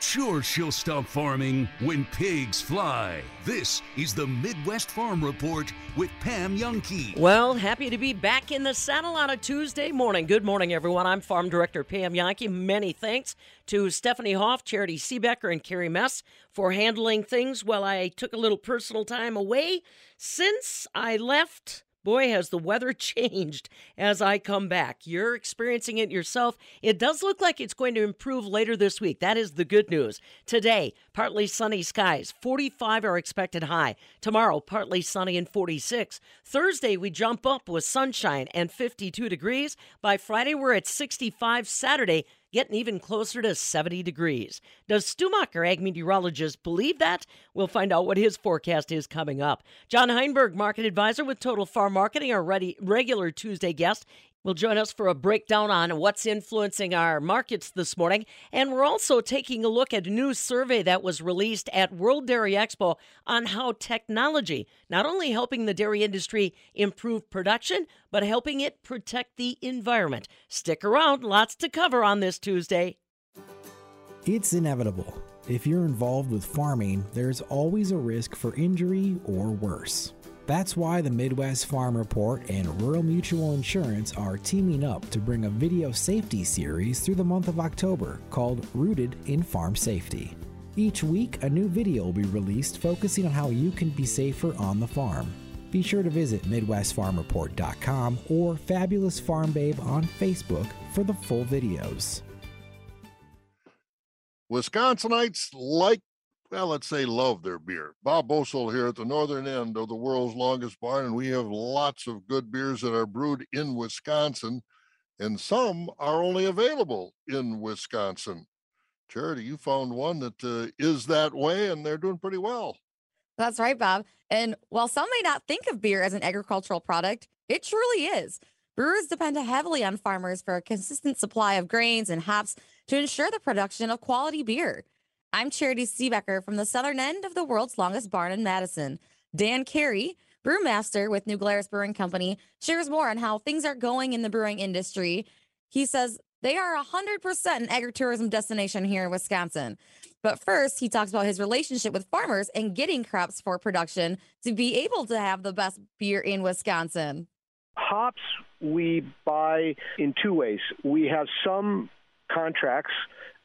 Sure, she'll stop farming when pigs fly. This is the Midwest Farm Report with Pam Jahnke. Well, happy to be back in the saddle on a Tuesday morning. Good morning, everyone. I'm Farm Director Pam Jahnke. Many thanks to Stephanie Hoff, Charity Seebecker, and Carrie Mess for handling things while I took a little personal time away. Since I left Boy, has the weather changed as I come back. You're experiencing it yourself. It does look like it's going to improve later this week. That is the good news. Today, partly sunny skies, 45 are expected high. Tomorrow, partly sunny and 46. Thursday, we jump up with sunshine and 52 degrees. By Friday, we're at 65. Saturday, getting even closer to 70 degrees. Does Stumacher, ag meteorologist, believe that? We'll find out what his forecast is coming up. John Heinberg, market advisor with Total Farm Marketing, our ready, regular Tuesday guest, will join us for a breakdown on what's influencing our markets this morning. And we're also taking a look at a new survey that was released at World Dairy Expo on how technology not only helping the dairy industry improve production, but helping it protect the environment. Stick around, lots to cover on this Tuesday. It's inevitable. If you're involved with farming, there's always a risk for injury or worse. That's why the Midwest Farm Report and Rural Mutual Insurance are teaming up to bring a video safety series through the month of October called Rooted in Farm Safety. Each week, a new video will be released focusing on how you can be safer on the farm. Be sure to visit MidwestFarmReport.com or Fabulous Farm Babe on Facebook for the full videos. Wisconsinites like well, let's say love their beer. Bob Bosold here at the northern end of the world's longest barn, and we have lots of good beers that are brewed in Wisconsin, and some are only available in Wisconsin. Charity, you found one that uh, is that way, and they're doing pretty well. That's right, Bob. And while some may not think of beer as an agricultural product, it truly is. Brewers depend heavily on farmers for a consistent supply of grains and hops to ensure the production of quality beer. I'm Charity Seebecker from the southern end of the world's longest barn in Madison. Dan Carey, brewmaster with New Glarus Brewing Company, shares more on how things are going in the brewing industry. He says they are 100% an agritourism destination here in Wisconsin. But first, he talks about his relationship with farmers and getting crops for production to be able to have the best beer in Wisconsin. Hops we buy in two ways. We have some contracts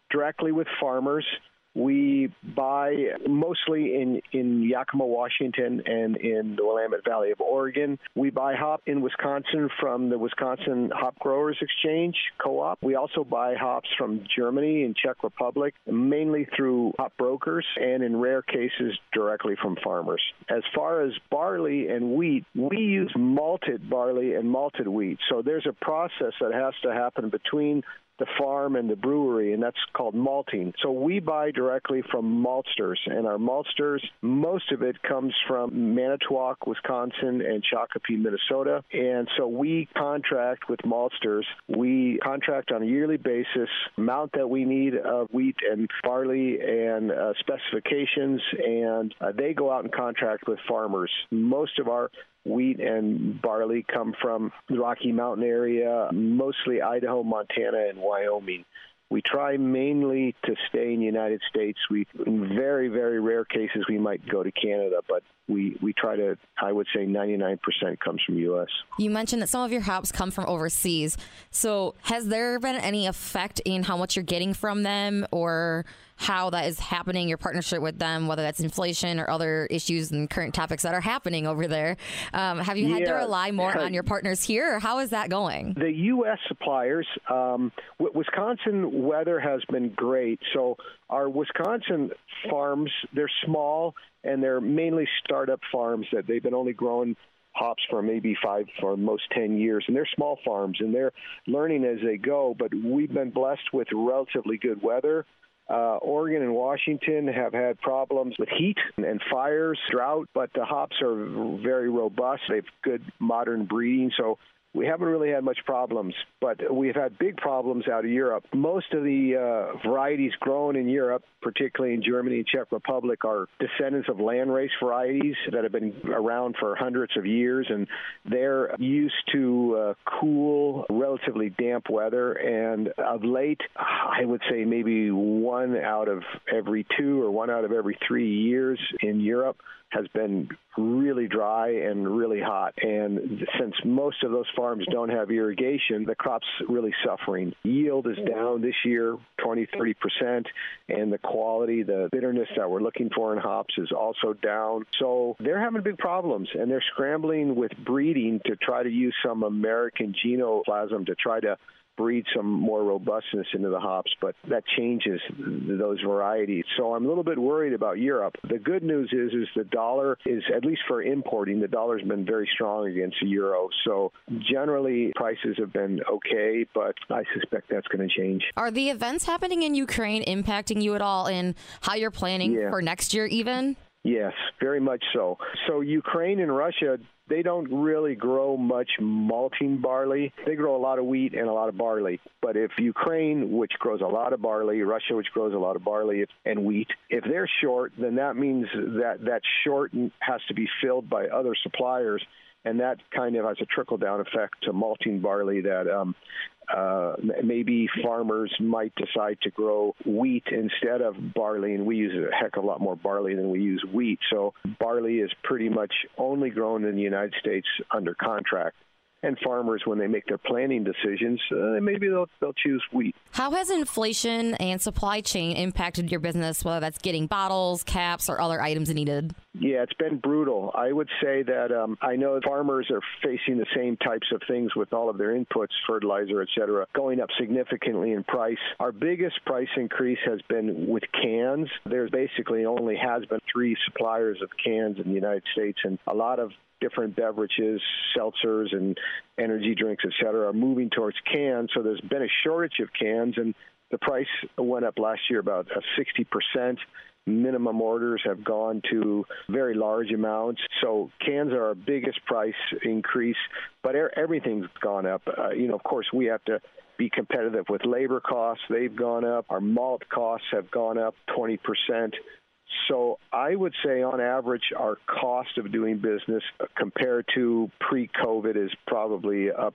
directly with farmers we buy mostly in, in Yakima, Washington, and in the Willamette Valley of Oregon. We buy hop in Wisconsin from the Wisconsin Hop Growers Exchange Co-op. We also buy hops from Germany and Czech Republic, mainly through hop brokers, and in rare cases directly from farmers. As far as barley and wheat, we use malted barley and malted wheat. So there's a process that has to happen between the farm and the brewery, and that's called malting. So we buy directly from maltsters, and our maltsters, most of it comes from Manitowoc, Wisconsin, and Shakopee, Minnesota. And so we contract with maltsters. We contract on a yearly basis, amount that we need of wheat and barley and uh, specifications, and uh, they go out and contract with farmers. Most of our wheat and barley come from the Rocky Mountain area, mostly Idaho, Montana, and Wyoming. We try mainly to stay in the United States. We, in very, very rare cases, we might go to Canada, but we, we try to, I would say 99% comes from U.S. You mentioned that some of your hops come from overseas. So has there been any effect in how much you're getting from them or how that is happening, your partnership with them, whether that's inflation or other issues and current topics that are happening over there? Um, have you had yeah. to rely more on your partners here or how is that going? The U.S. suppliers, um, Wisconsin weather has been great. So our Wisconsin farms, they're small and they're mainly startup farms that they've been only growing hops for maybe five for most 10 years. And they're small farms and they're learning as they go. But we've been blessed with relatively good weather. Uh, Oregon and Washington have had problems with heat and fires, drought, but the hops are very robust. They've good modern breeding, so we haven't really had much problems, but we've had big problems out of Europe. Most of the uh, varieties grown in Europe, particularly in Germany and Czech Republic, are descendants of landrace varieties that have been around for hundreds of years, and they're used to uh, cool, relatively damp weather. And of late, I would say maybe one out of every two or one out of every three years in Europe has been really dry and really hot. And since most of those farms don't have irrigation, the crop's really suffering. Yield is down this year 20, 30%, and the quality, the bitterness that we're looking for in hops is also down. So they're having big problems, and they're scrambling with breeding to try to use some American germplasm to try to breed some more robustness into the hops, but that changes those varieties. So I'm a little bit worried about Europe. The good news is is the dollar is at least for importing, the dollar's been very strong against the euro. So generally prices have been okay, but I suspect that's going to change. Are the events happening in Ukraine impacting you at all in how you're planning yeah. for next year even? Yes, very much so. So Ukraine and Russia they don't really grow much malting barley. They grow a lot of wheat and a lot of barley. But if Ukraine, which grows a lot of barley, Russia, which grows a lot of barley and wheat, if they're short, then that means that that short has to be filled by other suppliers and that kind of has a trickle down effect to malting barley that um, uh, maybe farmers might decide to grow wheat instead of barley, and we use a heck of a lot more barley than we use wheat. So barley is pretty much only grown in the United States under contract and farmers when they make their planning decisions, uh, maybe they'll they'll choose wheat. How has inflation and supply chain impacted your business, whether that's getting bottles, caps, or other items needed? Yeah, it's been brutal. I would say that um, I know farmers are facing the same types of things with all of their inputs, fertilizer, et cetera, going up significantly in price. Our biggest price increase has been with cans. There's basically only has been three suppliers of cans in the United States, and a lot of different beverages, seltzers, and energy drinks, et cetera, are moving towards cans. So there's been a shortage of cans, and the price went up last year about 60%. Minimum orders have gone to very large amounts. So cans are our biggest price increase, but everything's gone up. Uh, you know, of course, we have to be competitive with labor costs. They've gone up. Our malt costs have gone up 20%. So I would say, on average, our cost of doing business compared to pre-COVID is probably up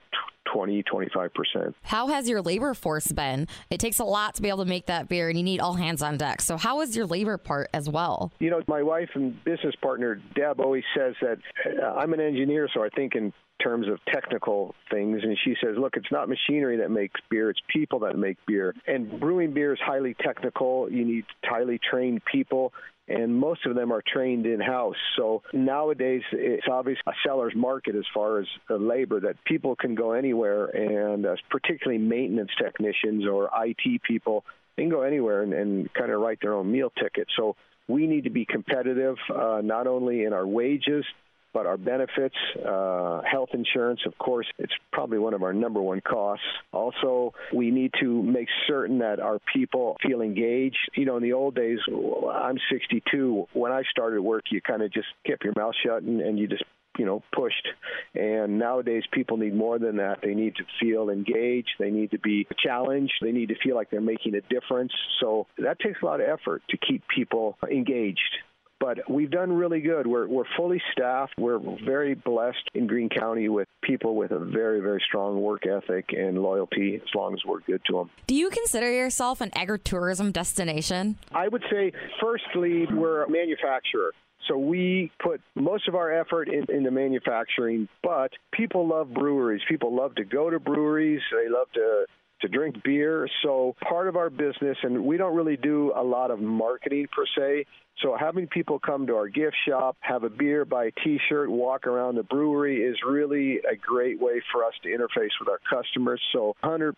20, 25%. How has your labor force been? It takes a lot to be able to make that beer, and you need all hands on deck. So, how is your labor part as well? You know, my wife and business partner, Deb, always says that uh, I'm an engineer, so I think in terms of technical things. And she says, look, it's not machinery that makes beer, it's people that make beer. And brewing beer is highly technical. You need highly trained people and most of them are trained in house. So nowadays, it's obvious a seller's market as far as labor that people can go anywhere, and uh, particularly maintenance technicians or IT people, they can go anywhere and, and kind of write their own meal ticket. So we need to be competitive, uh, not only in our wages, but our benefits, uh, health insurance, of course, it's probably one of our number one costs. Also, we need to make certain that our people feel engaged. You know, in the old days, I'm 62. When I started work, you kind of just kept your mouth shut and, and you just you know pushed and nowadays people need more than that they need to feel engaged they need to be challenged they need to feel like they're making a difference so that takes a lot of effort to keep people engaged but we've done really good. We're, we're fully staffed. We're very blessed in Green County with people with a very, very strong work ethic and loyalty as long as we're good to them. Do you consider yourself an agritourism destination? I would say, firstly, we're a manufacturer. So we put most of our effort in, into manufacturing, but people love breweries. People love to go to breweries. They love to to drink beer. So part of our business, and we don't really do a lot of marketing per se. So having people come to our gift shop, have a beer, buy a T-shirt, walk around the brewery is really a great way for us to interface with our customers. So 100%.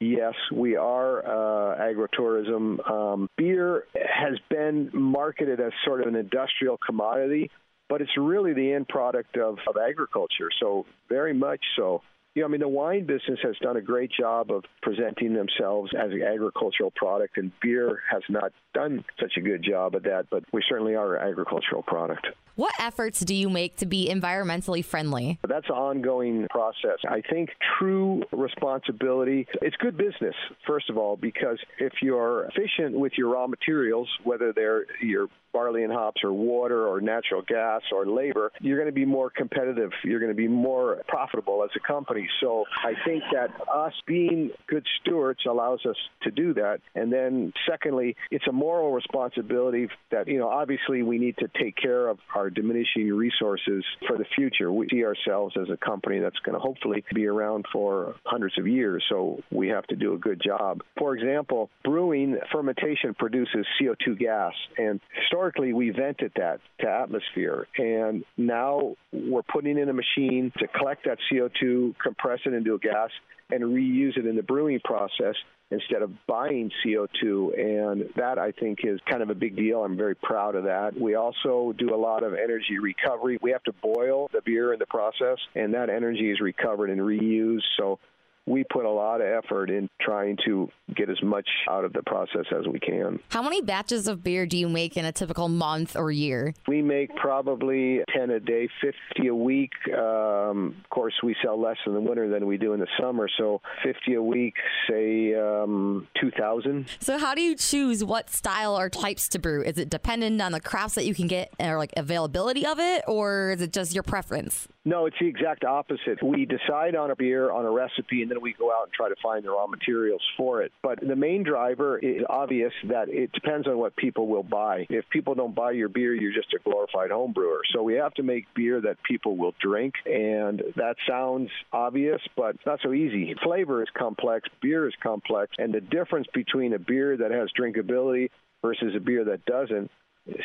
Yes, we are uh, agritourism. Um, beer has been marketed as sort of an industrial commodity, but it's really the end product of, of agriculture. So, very much so you know, I mean, the wine business has done a great job of presenting themselves as an agricultural product, and beer has not done such a good job at that, but we certainly are an agricultural product. What efforts do you make to be environmentally friendly? That's an ongoing process. I think true responsibility, it's good business, first of all, because if you're efficient with your raw materials, whether they're your barley and hops or water or natural gas or labor, you're going to be more competitive. You're going to be more profitable as a company. So I think that us being good stewards allows us to do that. And then secondly, it's a moral responsibility that, you know, obviously we need to take care of our diminishing resources for the future. We see ourselves as a company that's going to hopefully be around for hundreds of years. So we have to do a good job. For example, brewing fermentation produces CO2 gas and historically we vented that to atmosphere and now we're putting in a machine to collect that CO2, compress it into a gas and reuse it in the brewing process instead of buying CO2. And that I think is kind of a big deal. I'm very proud of that. We also do a lot of energy recovery. We have to boil the beer in the process, and that energy is recovered and reused. So we put a lot of effort in trying to get as much out of the process as we can. How many batches of beer do you make in a typical month or year? We make probably 10 a day, 50 a week. Um, of course, we sell less in the winter than we do in the summer, so 50 a week, say um, 2,000. So, how do you choose what style or types to brew? Is it dependent on the crops that you can get or like availability of it, or is it just your preference? No, it's the exact opposite. We decide on a beer, on a recipe, and then we go out and try to find the raw materials for it. But the main driver is obvious that it depends on what people will buy. If people don't buy your beer, you're just a glorified home brewer. So we have to make beer that people will drink, and that sounds obvious, but not so easy. Flavor is complex, beer is complex, and the difference between a beer that has drinkability versus a beer that doesn't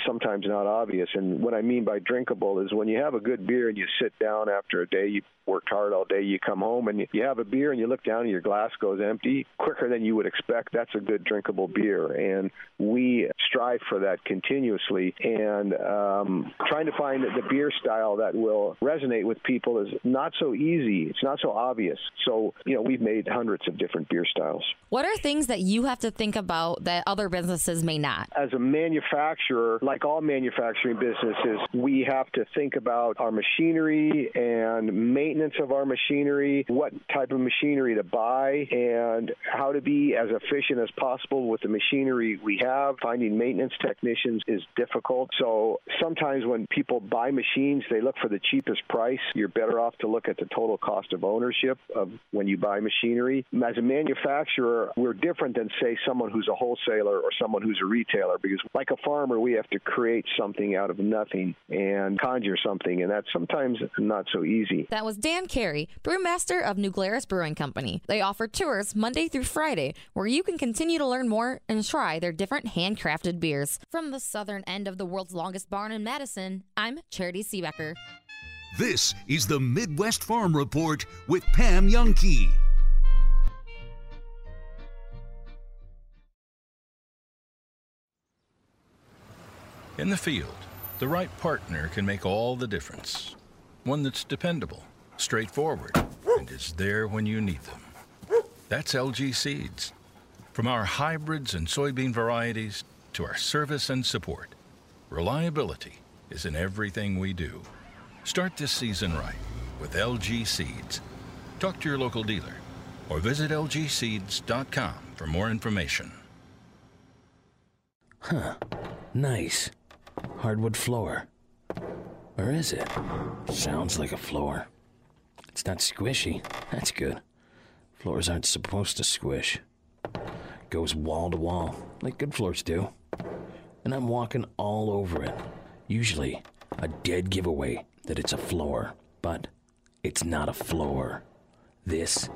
sometimes not obvious. And what I mean by drinkable is when you have a good beer and you sit down after a day, you worked hard all day, you come home and you have a beer and you look down and your glass goes empty quicker than you would expect. That's a good drinkable beer. And we strive for that continuously. And um, trying to find the beer style that will resonate with people is not so easy. It's not so obvious. So, you know, we've made hundreds of different beer styles. What are things that you have to think about that other businesses may not? As a manufacturer, like all manufacturing businesses, we have to think about our machinery and maintenance of our machinery, what type of machinery to buy, and how to be as efficient as possible with the machinery we have. Finding maintenance technicians is difficult. So sometimes when people buy machines, they look for the cheapest price. You're better off to look at the total cost of ownership of when you buy machinery. As a manufacturer, we're different than, say, someone who's a wholesaler or someone who's a retailer because, like a farmer, we have to create something out of nothing and conjure something, and that's sometimes not so easy. That was Dan Carey, brewmaster of New Glarus Brewing Company. They offer tours Monday through Friday where you can continue to learn more and try their different handcrafted beers. From the southern end of the world's longest barn in Madison, I'm Charity Seebecker. This is the Midwest Farm Report with Pam Jahnke. In the field, the right partner can make all the difference. One that's dependable, straightforward, and is there when you need them. That's LG Seeds. From our hybrids and soybean varieties to our service and support, reliability is in everything we do. Start this season right with LG Seeds. Talk to your local dealer or visit lgseeds.com for more information. Huh. Nice. Hardwood floor. Or is it? Sounds like a floor. It's not squishy. That's good. Floors aren't supposed to squish. Goes wall to wall, like good floors do. And I'm walking all over it. Usually, a dead giveaway that it's a floor. But it's not a floor. This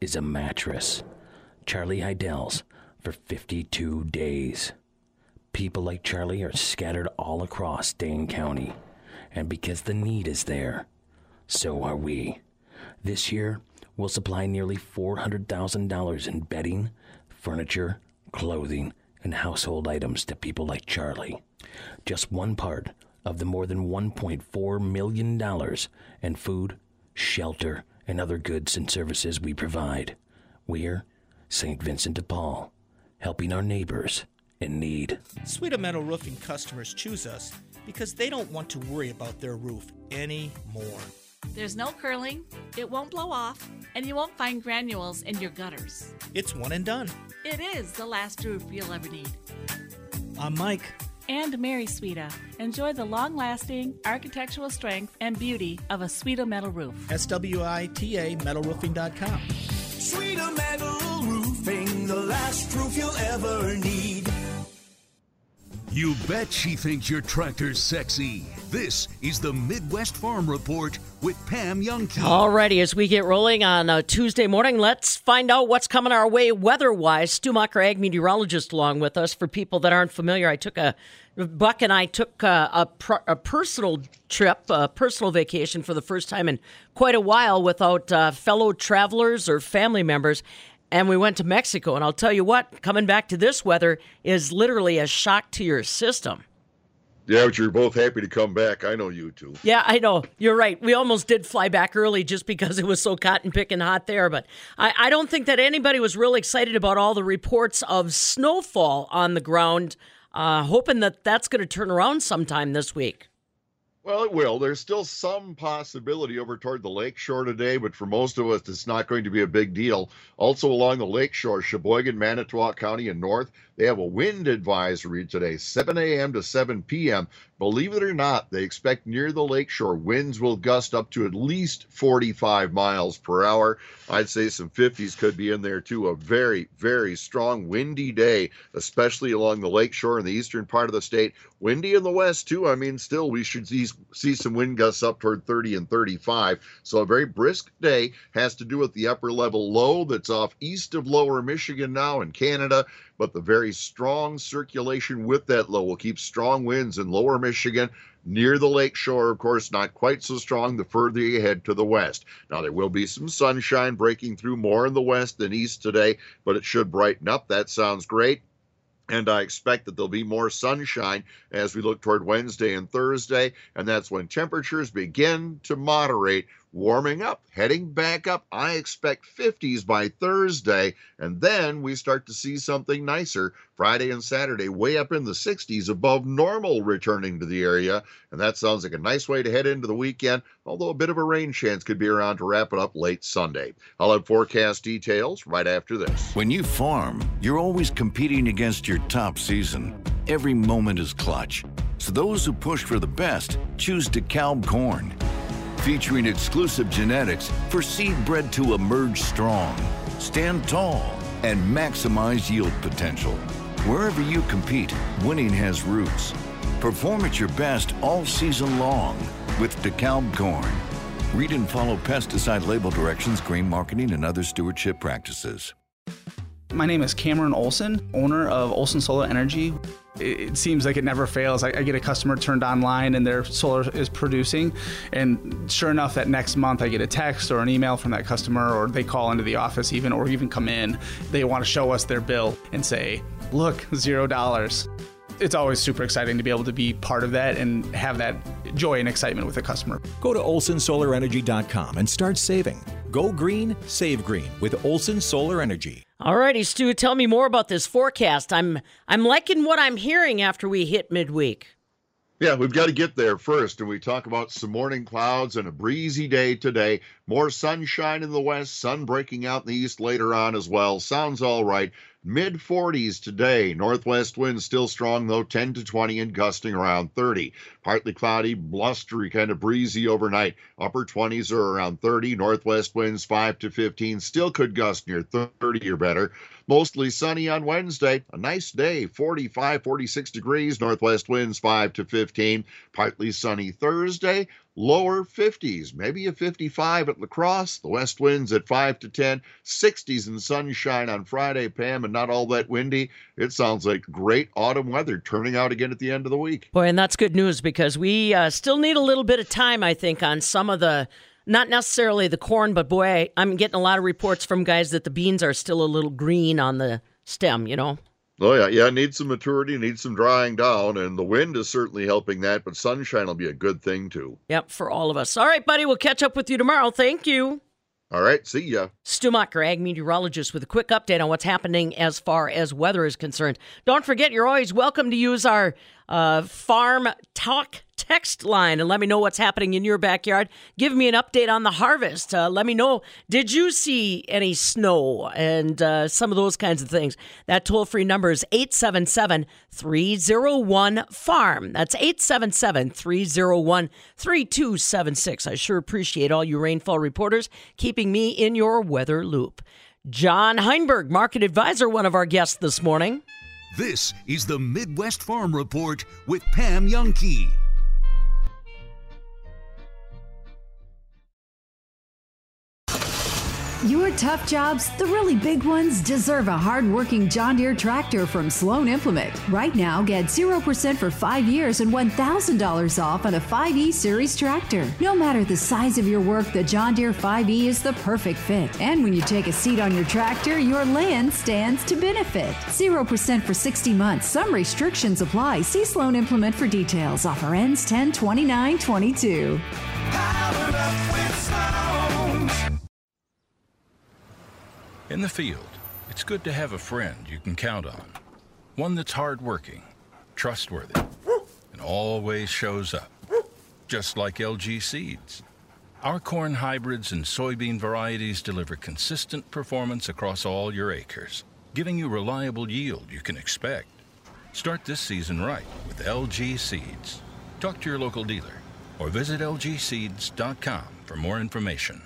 is a mattress. Charlie Heidel's for 52 days. People like Charlie are scattered all across Dane County, and because the need is there, so are we. This year, we'll supply nearly $400,000 in bedding, furniture, clothing, and household items to people like Charlie. Just one part of the more than $1.4 million in food, shelter, and other goods and services we provide. We're St. Vincent de Paul, helping our neighbors in need. Swita Metal Roofing customers choose us because they don't want to worry about their roof anymore. There's no curling, it won't blow off, and you won't find granules in your gutters. It's one and done. It is the last roof you'll ever need. I'm Mike. And Mary Swita. Enjoy the long lasting architectural strength and beauty of a Swita metal roof. S W I T A metalroofing.com. Swita Metal Roofing, the last roof you'll ever need. You bet she thinks your tractor's sexy. This is the Midwest Farm Report with Pam Jahnke. Alrighty, as we get rolling on a Tuesday morning, let's find out what's coming our way weather-wise. Stu ag meteorologist, along with us. For people that aren't familiar, I took a Buck and I took a, a, pr- a personal trip, a personal vacation for the first time in quite a while without uh, fellow travelers or family members and we went to Mexico. And I'll tell you what, coming back to this weather is literally a shock to your system. Yeah, but you're both happy to come back. I know you two. Yeah, I know. You're right. We almost did fly back early just because it was so cotton picking hot there. But I, I don't think that anybody was really excited about all the reports of snowfall on the ground, uh, hoping that that's going to turn around sometime this week. Well, it will. There's still some possibility over toward the lakeshore today, but for most of us, it's not going to be a big deal. Also, along the lakeshore, Sheboygan, Manitowoc County, and north, they have a wind advisory today, 7 a.m. to 7 p.m. Believe it or not, they expect near the lakeshore winds will gust up to at least 45 miles per hour. I'd say some 50s could be in there too. A very, very strong windy day, especially along the lakeshore in the eastern part of the state. Windy in the west too. I mean, still we should see, see some wind gusts up toward 30 and 35. So a very brisk day has to do with the upper level low that's off east of lower Michigan now in Canada but the very strong circulation with that low will keep strong winds in lower Michigan. Near the lake shore, of course, not quite so strong the further you head to the west. Now, there will be some sunshine breaking through more in the west than east today, but it should brighten up. That sounds great. And I expect that there'll be more sunshine as we look toward Wednesday and Thursday. And that's when temperatures begin to moderate warming up, heading back up. I expect 50s by Thursday, and then we start to see something nicer Friday and Saturday, way up in the 60s above normal returning to the area. And that sounds like a nice way to head into the weekend, although a bit of a rain chance could be around to wrap it up late Sunday. I'll have forecast details right after this. When you farm, you're always competing against your top season. Every moment is clutch. So those who push for the best choose DeKalb corn featuring exclusive genetics for seed bred to emerge strong, stand tall, and maximize yield potential. Wherever you compete, winning has roots. Perform at your best all season long with DeKalb corn. Read and follow pesticide label directions, grain marketing, and other stewardship practices. My name is Cameron Olson, owner of Olson Solar Energy. It seems like it never fails. I, get a customer turned online and their solar is producing, and sure enough, that next month I get a text or an email from that customer, or they call into the office even, or even come in. They want to show us their bill and say, "Look, zero dollars." It's always super exciting to be able to be part of that and have that joy and excitement with a customer. Go to olsonsolarenergy.com and start saving. Go green, save green with Olson Solar Energy. Alrighty, Stu, tell me more about this forecast. I'm I'm liking what I'm hearing after we hit midweek. Yeah, we've got to get there first, and we talk about some morning clouds and a breezy day today. More sunshine in the west, sun breaking out in the east later on as well. Sounds all right. Mid 40s today. Northwest winds still strong though, 10 to 20 and gusting around 30. Partly cloudy, blustery, kind of breezy overnight. Upper 20s are around 30. Northwest winds 5 to 15. Still could gust near 30 or better. Mostly sunny on Wednesday. A nice day, 45, 46 degrees. Northwest winds 5 to 15. Partly sunny Thursday lower 50s, maybe a 55 at La Crosse. The west winds at 5 to 10, 60s and sunshine on Friday, Pam, and not all that windy. It sounds like great autumn weather turning out again at the end of the week. Boy, and that's good news because we uh, still need a little bit of time, I think, on some of the. Not necessarily the corn, but boy, I'm getting a lot of reports from guys that the beans are still a little green on the stem, you know? Oh yeah, yeah. Needs some maturity, needs some drying down, and the wind is certainly helping that. But sunshine will be a good thing too. Yep, for all of us. All right, buddy. We'll catch up with you tomorrow. Thank you. All right, see ya. Stu Mocker, ag meteorologist, with a quick update on what's happening as far as weather is concerned. Don't forget, you're always welcome to use our uh, farm talk text line and let me know what's happening in your backyard. Give me an update on the harvest. Uh, let me know, did you see any snow and uh, some of those kinds of things? That toll free number is 877 301 FARM. That's 877 301 3276. I sure appreciate all you rainfall reporters keeping me in your weather loop. John Heinberg, market advisor, one of our guests this morning. This is the Midwest Farm Report with Pam Jahnke. Your tough jobs, the really big ones, deserve a hard-working John Deere tractor from Sloan Implement. Right now, get 0% for five years and $1,000 off on a 5E Series tractor. No matter the size of your work, the John Deere 5E is the perfect fit. And when you take a seat on your tractor, your land stands to benefit. 0% for 60 months. Some restrictions apply. See Sloan Implement for details. Offer ends 10 29 22. In the field, it's good to have a friend you can count on. One that's hardworking, trustworthy, and always shows up. Just like LG Seeds. Our corn hybrids and soybean varieties deliver consistent performance across all your acres, giving you reliable yield you can expect. Start this season right with LG Seeds. Talk to your local dealer or visit lgseeds.com for more information.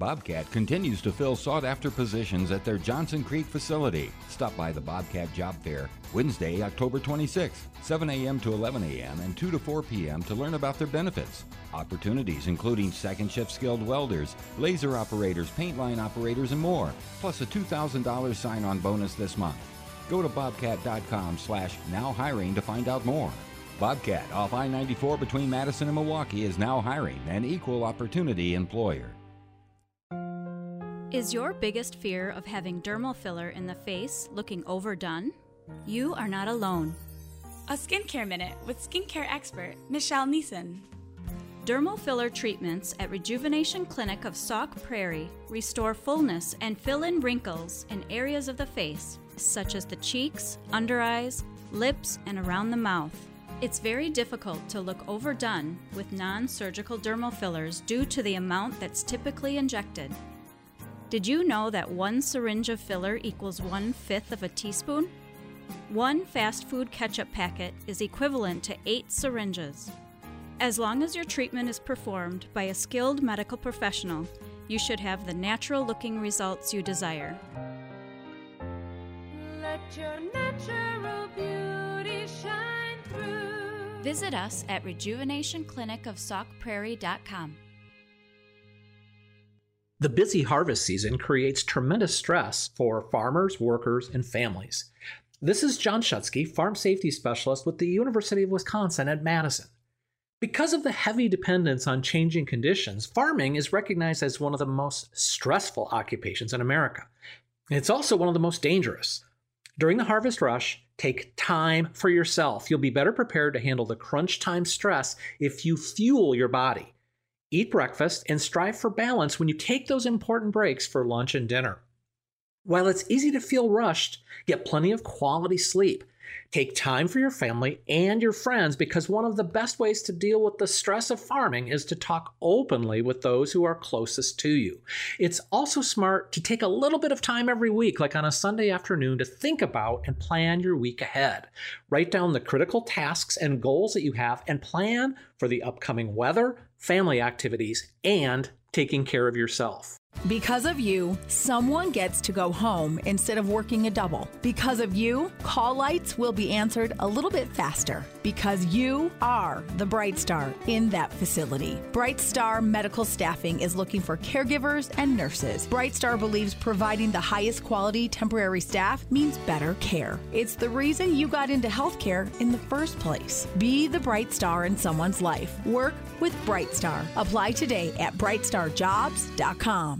Bobcat continues to fill sought after positions at their Johnson Creek facility. Stop by the Bobcat Job Fair Wednesday, October 26th, 7 a.m. to 11 a.m. and 2 to 4 p.m. to learn about their benefits. Opportunities including second shift skilled welders, laser operators, paint line operators, and more, plus a $2,000 sign on bonus this month. Go to bobcat.com slash now hiring to find out more. Bobcat off I 94 between Madison and Milwaukee is now hiring an equal opportunity employer. Is your biggest fear of having dermal filler in the face looking overdone? You are not alone. A skincare minute with skincare expert Michelle Neeson. Dermal filler treatments at Rejuvenation Clinic of Sauk Prairie restore fullness and fill in wrinkles in areas of the face, such as the cheeks, under eyes, lips, and around the mouth. It's very difficult to look overdone with non surgical dermal fillers due to the amount that's typically injected. Did you know that one syringe of filler equals one fifth of a teaspoon? One fast food ketchup packet is equivalent to eight syringes. As long as your treatment is performed by a skilled medical professional, you should have the natural looking results you desire. Let your natural beauty shine through. Visit us at rejuvenationclinicofsaukprairie.com. The busy harvest season creates tremendous stress for farmers, workers, and families. This is John Shutske, Farm Safety Specialist with the University of Wisconsin at Madison. Because of the heavy dependence on changing conditions, farming is recognized as one of the most stressful occupations in America. It's also one of the most dangerous. During the harvest rush, take time for yourself. You'll be better prepared to handle the crunch time stress if you fuel your body. Eat breakfast and strive for balance when you take those important breaks for lunch and dinner. While it's easy to feel rushed, get plenty of quality sleep. Take time for your family and your friends because one of the best ways to deal with the stress of farming is to talk openly with those who are closest to you. It's also smart to take a little bit of time every week, like on a Sunday afternoon, to think about and plan your week ahead. Write down the critical tasks and goals that you have and plan for the upcoming weather, family activities, and taking care of yourself. Because of you, someone gets to go home instead of working a double. Because of you, call lights will be answered a little bit faster. Because you are the Bright Star in that facility. Bright Star Medical Staffing is looking for caregivers and nurses. Bright Star believes providing the highest quality temporary staff means better care. It's the reason you got into healthcare in the first place. Be the Bright Star in someone's life. Work with Bright Star. Apply today at brightstarjobs.com.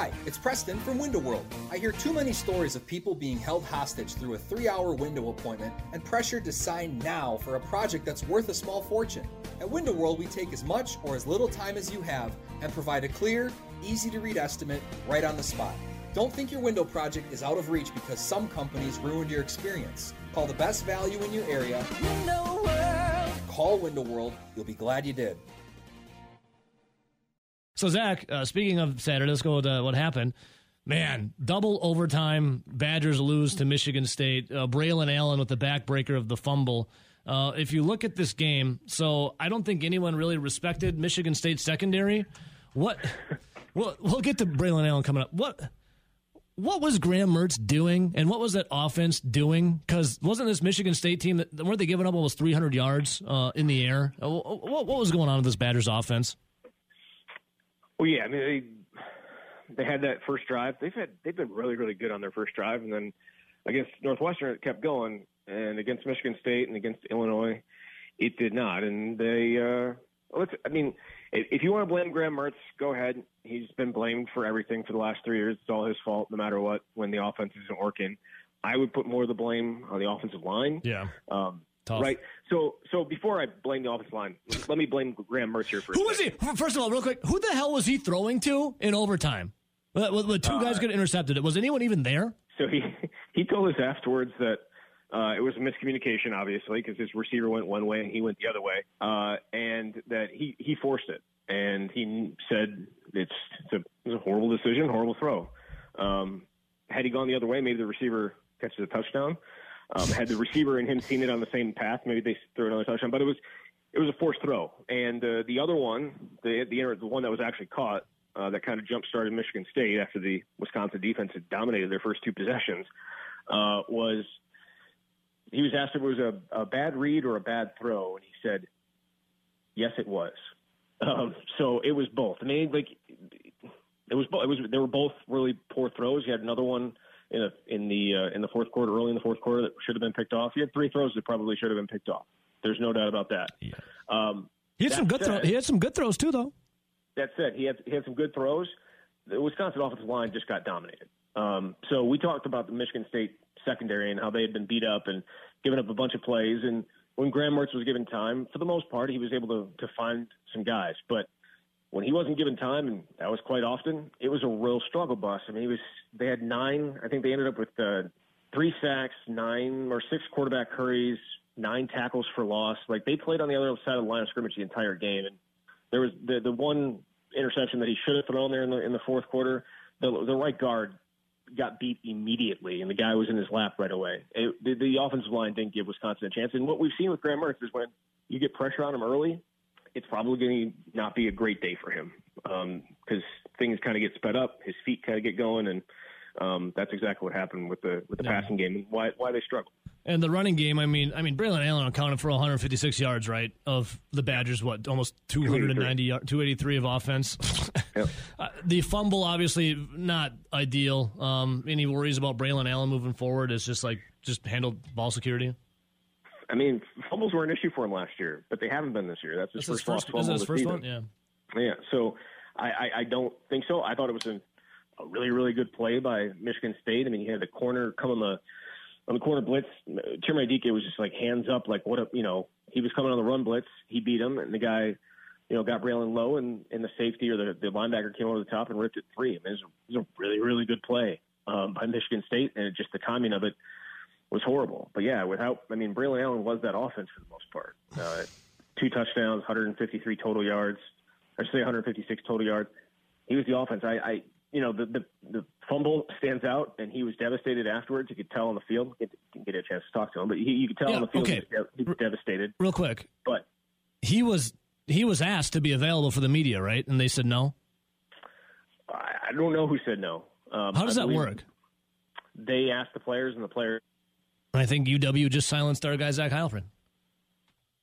Hi, it's Preston from Window World. I hear too many stories of people being held hostage through a three hour window appointment and pressured to sign now for a project that's worth a small fortune. At Window World, we take as much or as little time as you have and provide a clear, easy to read estimate right on the spot. Don't think your window project is out of reach because some companies ruined your experience. Call the best value in your area. Window World. Call Window World. You'll be glad you did. So Zach, uh, speaking of Saturday, let's go with uh, what happened. Man, double overtime. Badgers lose to Michigan State. Uh, Braylon Allen with the backbreaker of the fumble. Uh, if you look at this game, so I don't think anyone really respected Michigan State secondary. What? Well, we'll get to Braylon Allen coming up. What? What was Graham Mertz doing, and what was that offense doing? Because wasn't this Michigan State team that weren't they giving up almost 300 yards uh, in the air? Uh, what, what was going on with this Badgers offense? Well, yeah, I mean they they had that first drive. They've had they've been really really good on their first drive, and then against Northwestern it kept going, and against Michigan State and against Illinois, it did not. And they, uh, let's I mean, if, if you want to blame Graham Mertz, go ahead. He's been blamed for everything for the last three years. It's all his fault, no matter what. When the offense isn't working, I would put more of the blame on the offensive line. Yeah. Um, Tough. Right. So, so before I blame the offensive line, let me blame Graham Mertz here for. Who was he? First of all, real quick, who the hell was he throwing to in overtime? The two guys get intercepted, was anyone even there? So he he told us afterwards that uh, it was a miscommunication, obviously, because his receiver went one way and he went the other way, uh, and that he he forced it, and he said it's it's a, it's a horrible decision, horrible throw. Um, had he gone the other way, maybe the receiver catches a touchdown. Um, had the receiver and him seen it on the same path, maybe they throw another touchdown. But it was it was a forced throw, and uh, the other one, the the the one that was actually caught, uh, that kind of jump started Michigan State after the Wisconsin defense had dominated their first two possessions, uh, was he was asked if it was a, a bad read or a bad throw, and he said, "Yes, it was." Um, so it was both. I mean, like it was. bo- It was. They were both really poor throws. You had another one in a, in the uh, in the fourth quarter, early in the fourth quarter, that should have been picked off. You had three throws that probably should have been picked off. There's no doubt about that. Yeah. Um, He had some good throws. said- He had some good throws too, though. that said, he had he had some good throws. The Wisconsin offensive line just got dominated. Um, so we talked about the Michigan State secondary and how they had been beat up and given up a bunch of plays. And when Graham Mertz was given time, for the most part, he was able to to find some guys. But when he wasn't given time, and that was quite often, it was a real struggle bus. I mean, he was they had nine. I think they ended up with uh, three sacks, nine or six quarterback hurries, nine tackles for loss. Like they played on the other side of the line of scrimmage the entire game, and there was the the one interception that he should have thrown there in the in the fourth quarter. The the right guard got beat immediately, and the guy was in his lap right away. It, the, the offensive line didn't give Wisconsin a chance. And what we've seen with Graham Mertz is when you get pressure on him early, it's probably going to not be a great day for him because things kind of get sped up, his feet kind of get going, and um, that's exactly what happened with the with the passing game and why why they struggle. And the running game, I mean, I mean, Braylon Allen accounted for 156 yards, right? Of the Badgers, what almost 290 yards, 283 of offense. uh, the fumble, obviously, not ideal. Um, any worries about Braylon Allen moving forward? Is just like just handled ball security. I mean, fumbles were an issue for him last year, but they haven't been this year. That's his That's his first, first- is fumble his of the first season. one? Yeah. Yeah, so I, I, I don't think so. I thought it was an, a really, really good play by Michigan State. I mean, he had the corner come on the on the corner blitz. Chimere Dike was just like hands up, like what a you know he was coming on the run blitz. He beat him, and the guy you know got Braylon low, and, and the safety or the, the linebacker came over the top and ripped it free. I mean, it was, a, it was a really, really good play um, by Michigan State, and it, just the timing of it was horrible. But yeah, without I mean, Braylon Allen was that offense for the most part. Uh, two touchdowns, 153 total yards. I should say 156 total yards. He was the offense. I, I you know, the, the the fumble stands out, and he was devastated afterwards. You could tell on the field. Didn't get a chance to talk to him, but he, you could tell Yeah, on the field okay. he, was, he was devastated. Real quick, But he was he was asked to be available for the media, right? And they said no. I, I don't know who said no. Um, How does that work? They asked the players, and the players. I think UW just silenced our guy Zach Heilprin.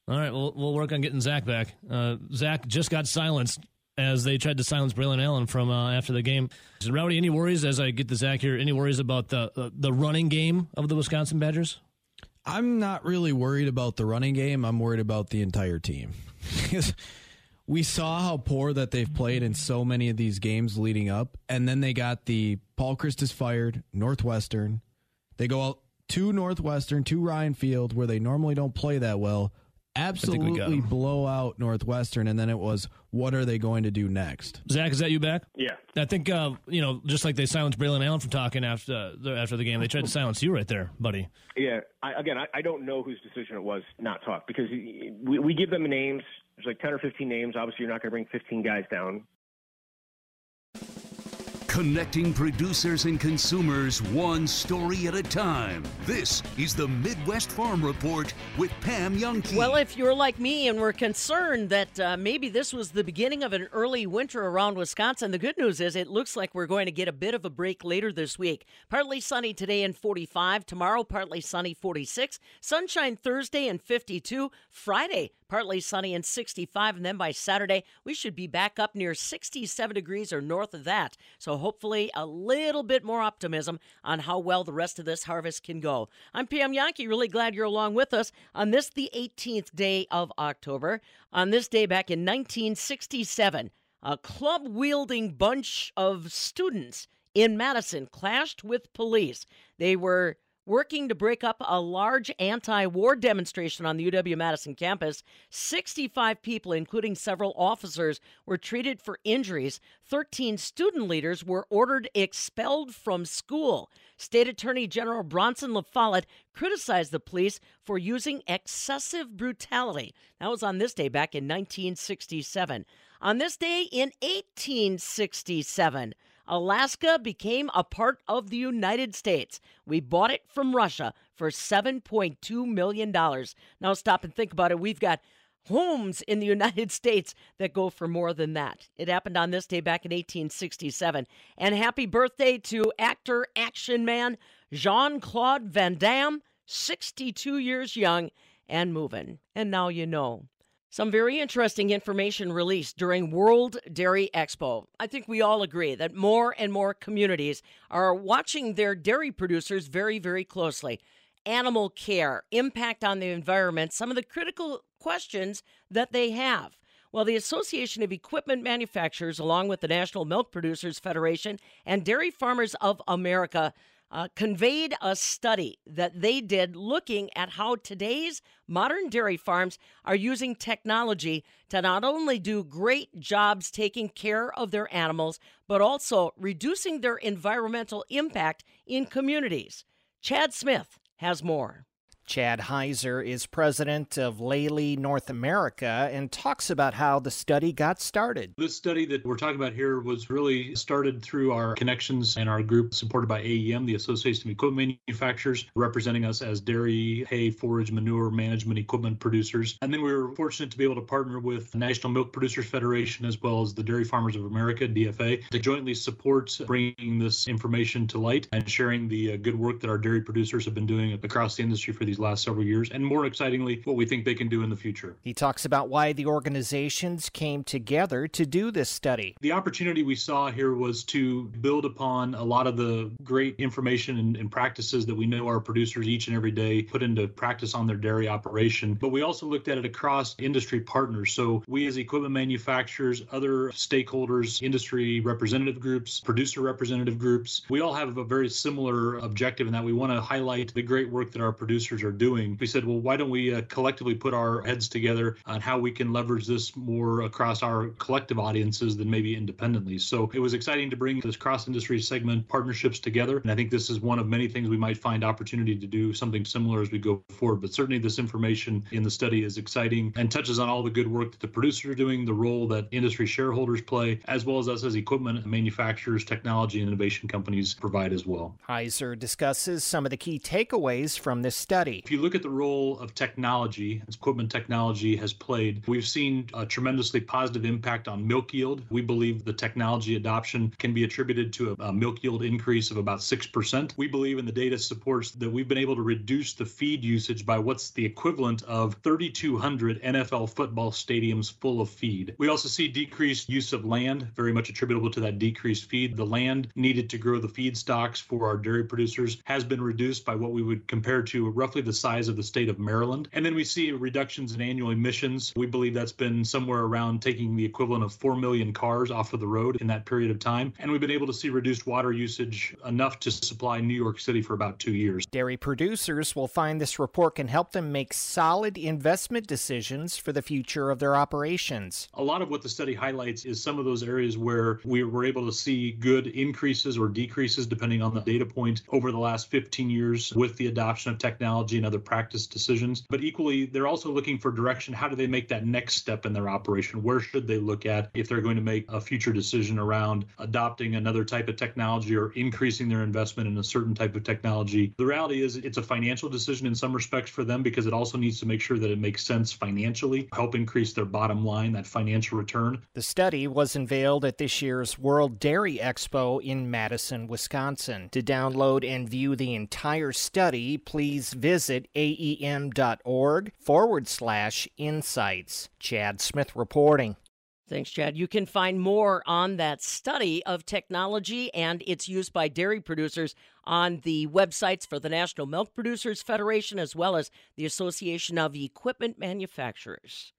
All right, we'll, we'll work on getting Zach back. Uh, Zach just got silenced as they tried to silence Braylon Allen from uh, after the game. So, Rowdy, any worries as I get the Zach here? Any worries about the uh, the running game of the Wisconsin Badgers? I'm not really worried about the running game. I'm worried about the entire team. we saw how poor that they've played in so many of these games leading up, and then they got the Paul Chryst fired, Northwestern. They go out to Northwestern, to Ryan Field, where they normally don't play that well. Absolutely blow out Northwestern, and then it was, what are they going to do next? Zach, is that you back? Yeah. I think uh, you know, just like they silenced Braylon Allen from talking after uh, after the game, they tried to silence you right there, buddy. Yeah. I, again, I, I don't know whose decision it was not talk because we, we give them names. There's like 10 or 15 names. Obviously, you're not going to bring 15 guys down. Connecting producers and consumers one story at a time. This is the Midwest Farm Report with Pam Jahnke. Well, if you're like me and we're concerned that uh, maybe this was the beginning of an early winter around Wisconsin, the good news is it looks like we're going to get a bit of a break later this week. Partly sunny today and 45. Tomorrow, partly sunny 46. Sunshine Thursday and 52. Friday, partly sunny and 65. And then by Saturday, we should be back up near 67 degrees or north of that. So hopefully a little bit more optimism on how well the rest of this harvest can go. I'm Pam Jahnke. Really glad you're along with us on this, the 18th day of October. On this day back in 1967, a club wielding bunch of students in Madison clashed with police. They were working to break up a large anti war demonstration on the UW Madison campus. 65 people, including several officers, were treated for injuries. 13 student leaders were ordered expelled from school. State Attorney General Bronson La Follette criticized the police for using excessive brutality. That was on this day back in 1967. On this day in 1867, Alaska became a part of the United States. We bought it from Russia for $7.2 million. Now stop and think about it. We've got homes in the United States that go for more than that. It happened on this day back in 1867. And happy birthday to actor, action man Jean Claude Van Damme, 62 years young and moving. And now you know. Some very interesting information released during World Dairy Expo. I think we all agree that more and more communities are watching their dairy producers very, very closely. Animal care, impact on the environment, some of the critical questions that they have. Well, the Association of Equipment Manufacturers, along with the National Milk Producers Federation and Dairy Farmers of America, uh, conveyed a study that they did looking at how today's modern dairy farms are using technology to not only do great jobs taking care of their animals, but also reducing their environmental impact in communities. Chad Smith has more. Chad Heiser is president of Lely North America and talks about how the study got started. This study that we're talking about here was really started through our connections and our group supported by AEM, the Association of Equipment Manufacturers, representing us as dairy, hay, forage, manure management equipment producers. And then we were fortunate to be able to partner with the National Milk Producers Federation as well as the Dairy Farmers of America, DFA, to jointly support bringing this information to light and sharing the uh, good work that our dairy producers have been doing across the industry for these last several years, and more excitingly, what we think they can do in the future. He talks about why the organizations came together to do this study. The opportunity we saw here was to build upon a lot of the great information and, and practices that we know our producers each and every day put into practice on their dairy operation. But we also looked at it across industry partners. So we, as equipment manufacturers, other stakeholders, industry representative groups, producer representative groups, we all have a very similar objective in that we want to highlight the great work that our producers are doing. We said, well, why don't we uh, collectively put our heads together on how we can leverage this more across our collective audiences than maybe independently? So it was exciting to bring this cross industry segment partnerships together. And I think this is one of many things we might find opportunity to do something similar as we go forward. But certainly, this information in the study is exciting and touches on all the good work that the producers are doing, the role that industry shareholders play, as well as us as equipment manufacturers, technology, and innovation companies provide as well. Heiser discusses some of the key takeaways from this study. If you look at the role of technology, equipment technology has played, we've seen a tremendously positive impact on milk yield. We believe the technology adoption can be attributed to a, a milk yield increase of about 6%. We believe, and the data supports, that we've been able to reduce the feed usage by what's the equivalent of 3,200 NFL football stadiums full of feed. We also see decreased use of land, very much attributable to that decreased feed. The land needed to grow the feed stocks for our dairy producers has been reduced by what we would compare to roughly the size of the state of Maryland. And then we see reductions in annual emissions. We believe that's been somewhere around taking the equivalent of 4 million cars off of the road in that period of time. And we've been able to see reduced water usage enough to supply New York City for about two years. Dairy producers will find this report can help them make solid investment decisions for the future of their operations. A lot of what the study highlights is some of those areas where we were able to see good increases or decreases depending on the data point over the last 15 years with the adoption of technology and other practice decisions. But equally, they're also looking for direction. How do they make that next step in their operation? Where should they look at if they're going to make a future decision around adopting another type of technology or increasing their investment in a certain type of technology? The reality is it's a financial decision in some respects for them because it also needs to make sure that it makes sense financially, help increase their bottom line, that financial return. The study was unveiled at this year's World Dairy Expo in Madison, Wisconsin. To download and view the entire study, please visit aem.org forward slash insights. Chad Smith reporting. Thanks, Chad. You can find more on that study of technology and its use by dairy producers on the websites for the National Milk Producers Federation as well as the Association of Equipment Manufacturers.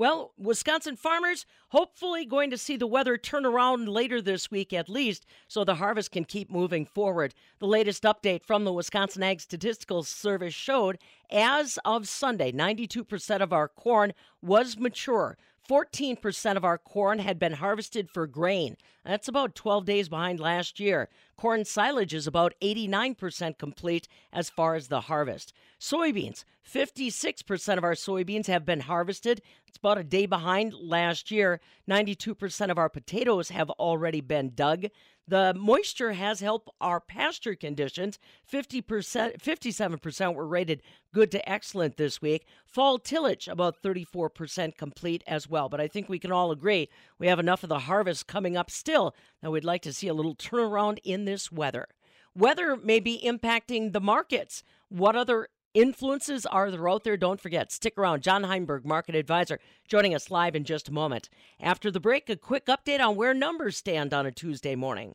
Well, Wisconsin farmers hopefully going to see the weather turn around later this week at least so the harvest can keep moving forward. The latest update from the Wisconsin Ag Statistical Service showed as of Sunday, 92% of our corn was mature. 14% of our corn had been harvested for grain. That's about 12 days behind last year. Corn silage is about 89% complete as far as the harvest. Soybeans, 56% of our soybeans have been harvested. It's about a day behind last year. 92% of our potatoes have already been dug. The moisture has helped our pasture conditions. 50%, 57% were rated good to excellent this week. Fall tillage, about 34% complete as well. But I think we can all agree we have enough of the harvest coming up still that we'd like to see a little turnaround in this weather. Weather may be impacting the markets. What other influences are there out there? Don't forget, stick around. John Heinberg, market advisor, joining us live in just a moment. After the break, a quick update on where numbers stand on a Tuesday morning.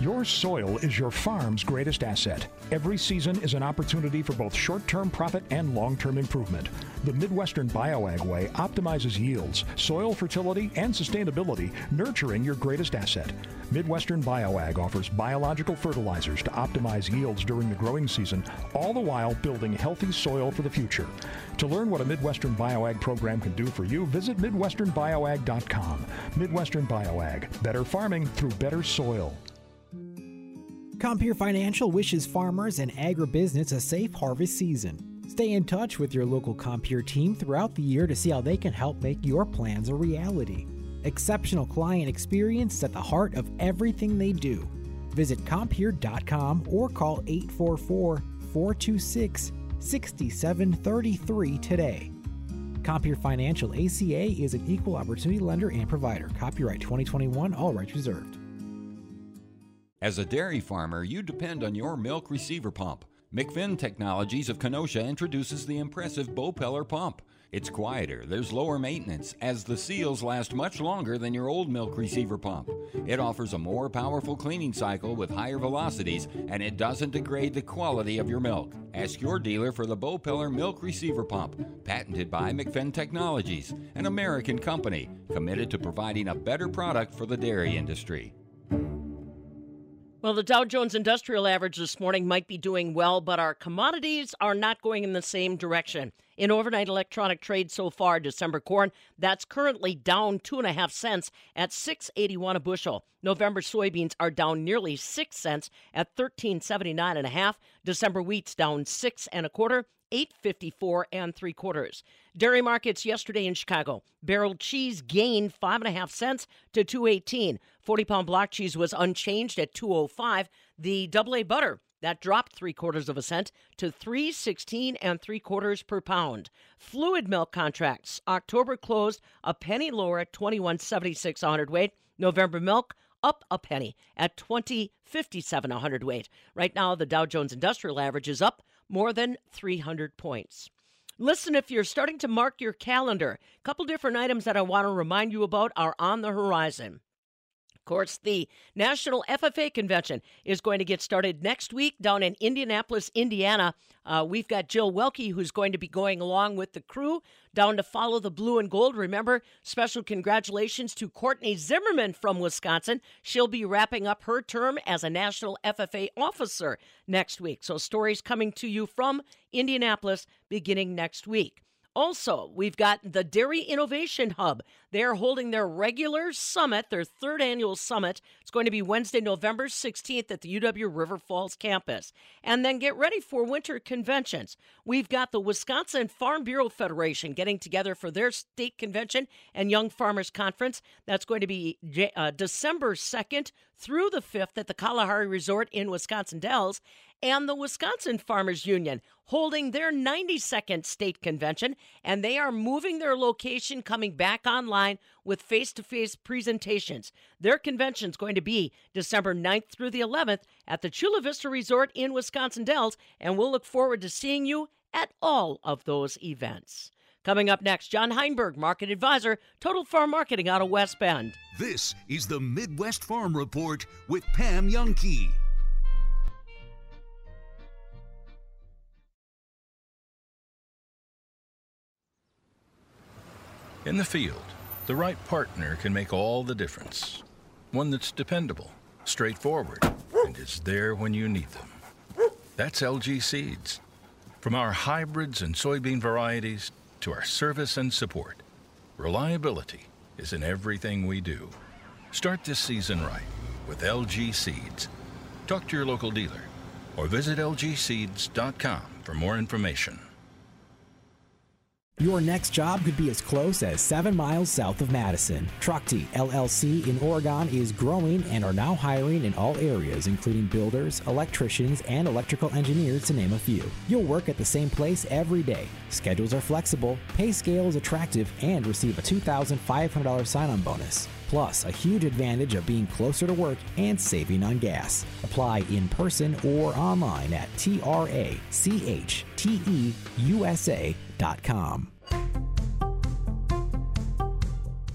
Your soil is your farm's greatest asset. Every season is an opportunity for both short term profit and long term improvement. The Midwestern BioAg Way optimizes yields, soil fertility, and sustainability, nurturing your greatest asset. Midwestern BioAg offers biological fertilizers to optimize yields during the growing season, all the while building healthy soil for the future. To learn what a Midwestern BioAg program can do for you, visit MidwesternBioAg.com. Midwestern BioAg, better farming through better soil. Compeer Financial wishes farmers and agribusiness a safe harvest season. Stay in touch with your local Compeer team throughout the year to see how they can help make your plans a reality. Exceptional client experience at the heart of everything they do. Visit Compeer.com or call 844 426 6733 today. Compeer Financial ACA is an equal opportunity lender and provider. Copyright 2021, all rights reserved. As a dairy farmer, you depend on your milk receiver pump. McFinn Technologies of Kenosha introduces the impressive Bopeller pump. It's quieter, there's lower maintenance, as the seals last much longer than your old milk receiver pump. It offers a more powerful cleaning cycle with higher velocities, and it doesn't degrade the quality of your milk. Ask your dealer for the Bopeller Milk Receiver Pump, patented by McFinn Technologies, an American company committed to providing a better product for the dairy industry. Well, the Dow Jones Industrial Average this morning might be doing well, but our commodities are not going in the same direction. In overnight electronic trade so far, December corn, that's currently down two and a half cents at 681 a bushel. November soybeans are down nearly six cents at 1379 and a half. December wheat's down six and a quarter 854 and three quarters. Dairy markets yesterday in Chicago. Barrel cheese gained five and a half cents to 218. 40 pound block cheese was unchanged at 205. The double A butter That dropped three quarters of a cent to 316 and three quarters per pound. Fluid milk contracts. October closed a penny lower at 21.76 a hundredweight. November milk up a penny at 20.57 a hundredweight. Right now, the Dow Jones Industrial Average is up more than 300 points. Listen, if you're starting to mark your calendar, a couple different items that I want to remind you about are on the horizon. Of course, the National FFA Convention is going to get started next week down in Indianapolis, Indiana. Uh, we've got Jill Welke, who's going to be going along with the crew down to follow the blue and gold. Remember, special congratulations to Courtney Zimmerman from Wisconsin. She'll be wrapping up her term as a National FFA officer next week. So, stories coming to you from Indianapolis beginning next week. Also, we've got the Dairy Innovation Hub. They're holding their regular summit, their third annual summit. It's going to be Wednesday, November 16th at the UW River Falls campus. And then get ready for winter conventions. We've got the Wisconsin Farm Bureau Federation getting together for their state convention and Young Farmers Conference. That's going to be uh, December 2nd through the 5th at the Kalahari Resort in Wisconsin Dells and the Wisconsin Farmers Union holding their 92nd state convention, and they are moving their location coming back online with face to face presentations. Their convention is going to be December 9th through the 11th at the Chula Vista Resort in Wisconsin Dells, and we'll look forward to seeing you at all of those events. Coming up next, John Heinberg, Market Advisor, Total Farm Marketing out of West Bend. This is the Midwest Farm Report with Pam Jahnke. In the field, the right partner can make all the difference. One that's dependable, straightforward, and is there when you need them. That's LG Seeds. From our hybrids and soybean varieties to our service and support, reliability is in everything we do. Start this season right with LG Seeds. Talk to your local dealer or visit lgseeds.com for more information. Your next job could be as close as seven miles south of Madison. Trachte LLC in Oregon is growing and are now hiring in all areas, including builders, electricians, and electrical engineers, to name a few. You'll work at the same place every day. Schedules are flexible, pay scale is attractive, and receive a $2,500 sign on bonus. Plus, a huge advantage of being closer to work and saving on gas. Apply in person or online at trachteUSA.com.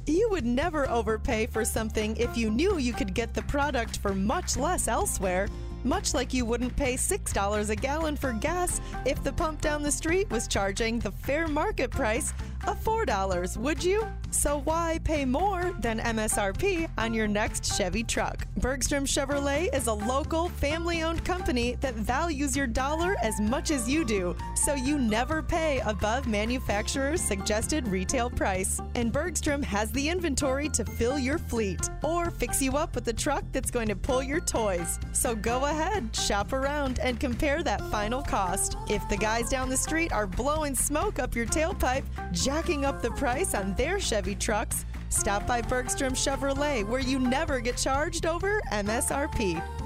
You would never overpay for something if you knew you could get the product for much less elsewhere. Much like you wouldn't pay $6 a gallon for gas if the pump down the street was charging the fair market price of $4, would you? So why pay more than MSRP on your next Chevy truck? Bergstrom Chevrolet is a local, family owned company that values your dollar as much as you do, so you never pay above manufacturer's suggested retail price. And Bergstrom has the inventory to fill your fleet or fix you up with a truck that's going to pull your toys. So go ahead, shop around, and compare that final cost. If the guys down the street are blowing smoke up your tailpipe, jacking up the price on their Chevy trucks, stop by Bergstrom Chevrolet where you never get charged over MSRP.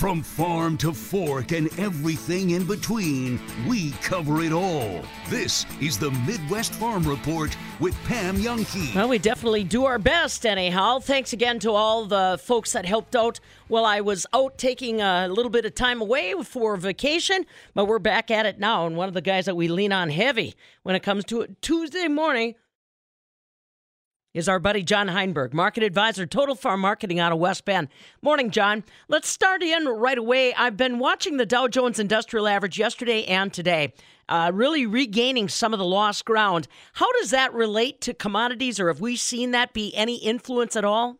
From farm to fork and everything in between, we cover it all. This is the Midwest Farm Report with Pam Jahnke. Well, we definitely do our best, anyhow. Thanks again to all the folks that helped out while I was out taking a little bit of time away for vacation, but we're back at it now. And one of the guys that we lean on heavy when it comes to it Tuesday morning is our buddy John Heinberg, market advisor, Total Farm Marketing out of West Bend. Morning, John. Let's start in right away. I've been watching the Dow Jones Industrial Average yesterday and today, uh, really regaining some of the lost ground. How does that relate to commodities, or have we seen that be any influence at all?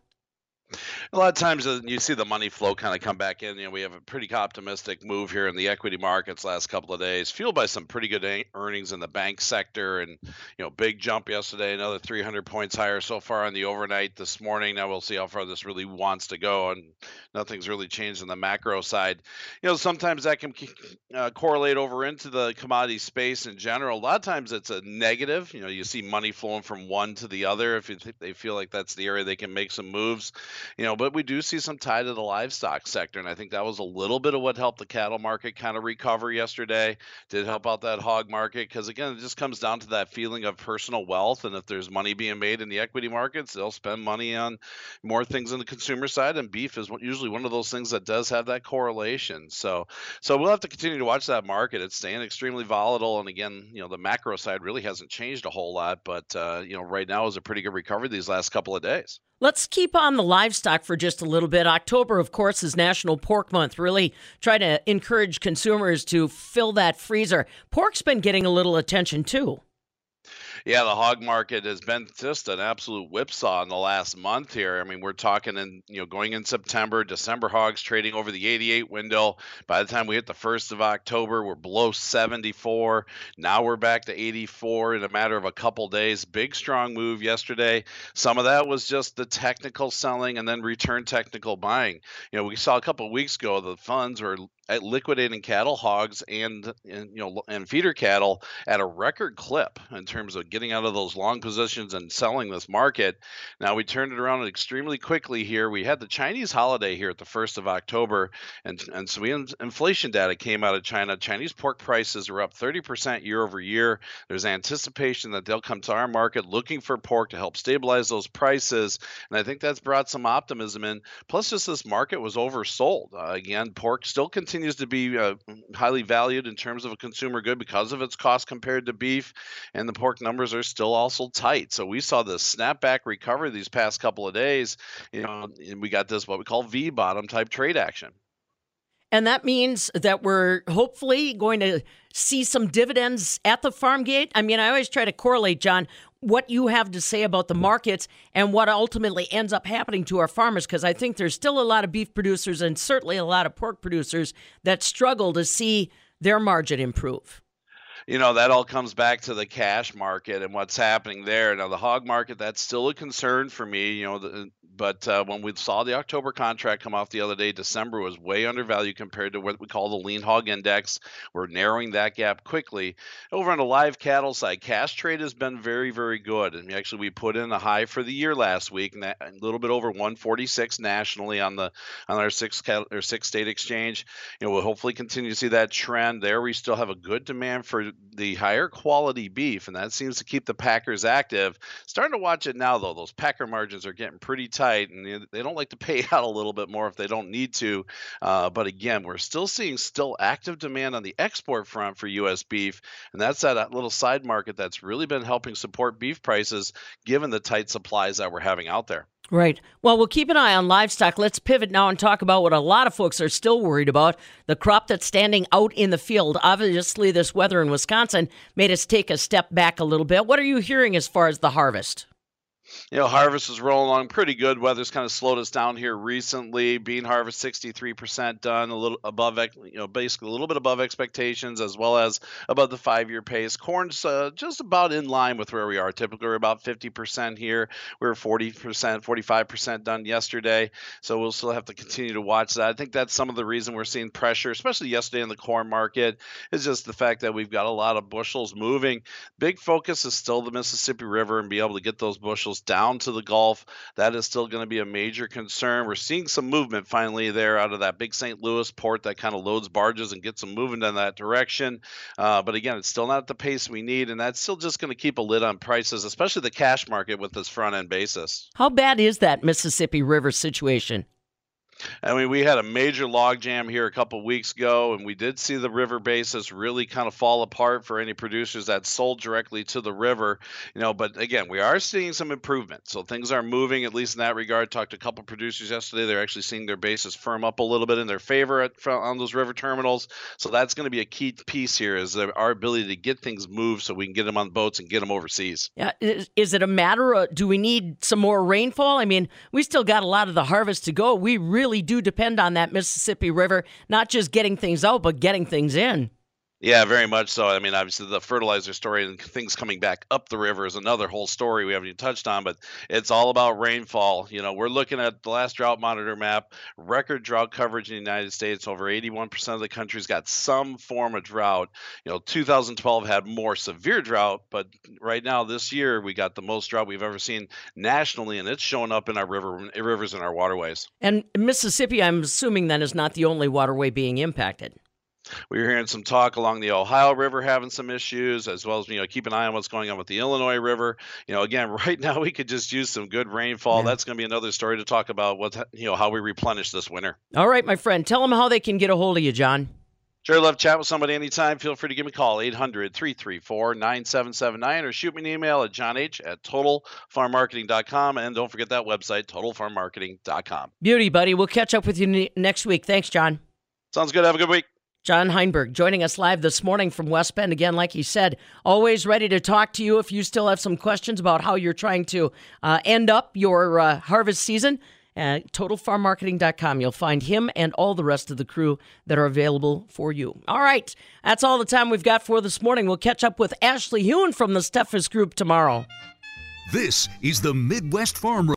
A lot of times uh, you see the money flow kind of come back in. You know, we have a pretty optimistic move here in the equity markets last couple of days, fueled by some pretty good earnings in the bank sector, and you know, big jump yesterday, another 300 points higher so far on the overnight this morning. Now we'll see how far this really wants to go, and nothing's really changed on the macro side. You know, sometimes that can uh, correlate over into the commodity space in general. A lot of times it's a negative. You know, you see money flowing from one to the other if th- they feel like that's the area they can make some moves you know, but we do see some tie to the livestock sector, and I think that was a little bit of what helped the cattle market kind of recover yesterday. Did help out that hog market because again, it just comes down to that feeling of personal wealth, and if there's money being made in the equity markets, they'll spend money on more things on the consumer side, and beef is usually one of those things that does have that correlation. So, so we'll have to continue to watch that market. It's staying extremely volatile, and again, you know, the macro side really hasn't changed a whole lot, but uh, you know, right now is a pretty good recovery these last couple of days. Let's keep on the livestock for just a little bit. October, of course, is National Pork Month. Really try to encourage consumers to fill that freezer. Pork's been getting a little attention too. Yeah, the hog market has been just an absolute whipsaw in the last month here. I mean, we're talking in, you know, going in September, December hogs trading over the 88 window. By the time we hit the 1st of October, we're below 74. Now we're back to 84 in a matter of a couple days. Big strong move yesterday. Some of that was just the technical selling and then return technical buying. You know, we saw a couple weeks ago the funds were at liquidating cattle, hogs, and, and you know and feeder cattle at a record clip in terms of getting out of those long positions and selling this market. Now we turned it around extremely quickly here. We had the Chinese holiday here at the first of October, and and so we inflation data came out of China. Chinese pork prices are up 30% year over year. There's anticipation that they'll come to our market looking for pork to help stabilize those prices, and I think that's brought some optimism in. Plus, just this market was oversold. Uh, again, pork still continues continues to be uh, highly valued in terms of a consumer good because of its cost compared to beef, and the pork numbers are still also tight. So we saw the snapback recovery these past couple of days. You know, and we got this what we call V bottom type trade action. And that means that we're hopefully going to see some dividends at the farm gate. I mean, I always try to correlate, John, what you have to say about the markets and what ultimately ends up happening to our farmers because I think there's still a lot of beef producers and certainly a lot of pork producers that struggle to see their margin improve you know that all comes back to the cash market and what's happening there now the hog market that's still a concern for me you know the, but uh, when we saw the October contract come off the other day, December was way undervalued compared to what we call the lean hog index. We're narrowing that gap quickly. Over on the live cattle side, cash trade has been very, very good. And actually, we put in a high for the year last week, and a little bit over 146 nationally on the on our six or six state exchange. You know, we'll hopefully continue to see that trend there. We still have a good demand for the higher quality beef, and that seems to keep the packers active. Starting to watch it now, though. Those packer margins are getting pretty tight and they don't like to pay out a little bit more if they don't need to. Uh, but again, we're still seeing still active demand on the export front for U.S. beef, and that's that little side market that's really been helping support beef prices given the tight supplies that we're having out there. Right. Well, we'll keep an eye on livestock. Let's pivot now and talk about what a lot of folks are still worried about the crop that's standing out in the field. Obviously, this weather in Wisconsin made us take a step back a little bit. What are you hearing as far as the harvest? You know, harvest is rolling along pretty good. Weather's kind of slowed us down here recently. Bean harvest 63% done, a little above, you know, basically a little bit above expectations as well as above the five year pace. Corn's uh, just about in line with where we are. Typically, we're about 50% here. We are 40%, 45% done yesterday. So we'll still have to continue to watch that. I think that's some of the reason we're seeing pressure, especially yesterday in the corn market, is just the fact that we've got a lot of bushels moving. Big focus is still the Mississippi River and be able to get those bushels down to the Gulf. That is still going to be a major concern. We're seeing some movement finally there out of that big St. Louis port that kind of loads barges and gets them moving in that direction. Uh, but again, it's still not at the pace we need, and that's still just going to keep a lid on prices, especially the cash market with this front end basis. How bad is that Mississippi River situation? I mean, we had a major logjam here a couple weeks ago, and we did see the river basis really kind of fall apart for any producers that sold directly to the river. You know, but again, we are seeing some improvement, so things are moving at least in that regard. Talked to a couple producers yesterday; they're actually seeing their basis firm up a little bit in their favor at, on those river terminals. So that's going to be a key piece here is our ability to get things moved so we can get them on boats and get them overseas. Yeah, is, is it a matter of do we need some more rainfall? I mean, we still got a lot of the harvest to go. We really do depend on that Mississippi River, not just getting things out, but getting things in. Yeah, very much so. I mean, obviously, the fertilizer story and things coming back up the river is another whole story we haven't even touched on, but it's all about rainfall. You know, we're looking at the last drought monitor map, record drought coverage in the United States. Over 81% of the country's got some form of drought. You know, 2012 had more severe drought, but right now, this year, we got the most drought we've ever seen nationally, and it's showing up in our river rivers and our waterways. And Mississippi, I'm assuming, then, is not the only waterway being impacted. We were hearing some talk along the Ohio River having some issues, as well as you know keep an eye on what's going on with the Illinois River. You know, again, right now we could just use some good rainfall. Yeah. That's going to be another story to talk about. What you know, how we replenish this winter. All right, my friend, tell them how they can get a hold of you, John. Sure, love chat with somebody anytime. Feel free to give me a call, 800 334 9779, or shoot me an email at john h at totalfarmmarketing.com. And don't forget that website, totalfarmmarketing.com. Beauty, buddy. We'll catch up with you ne- next week. Thanks, John. Sounds good. Have a good week. John Heinberg joining us live this morning from West Bend. Again, like he said, always ready to talk to you if you still have some questions about how you're trying to uh, end up your uh, harvest season. At totalfarmmarketing.com, you'll find him and all the rest of the crew that are available for you. All right, that's all the time we've got for this morning. We'll catch up with Ashley Huhn from the Steffes Group tomorrow. This is the Midwest Farm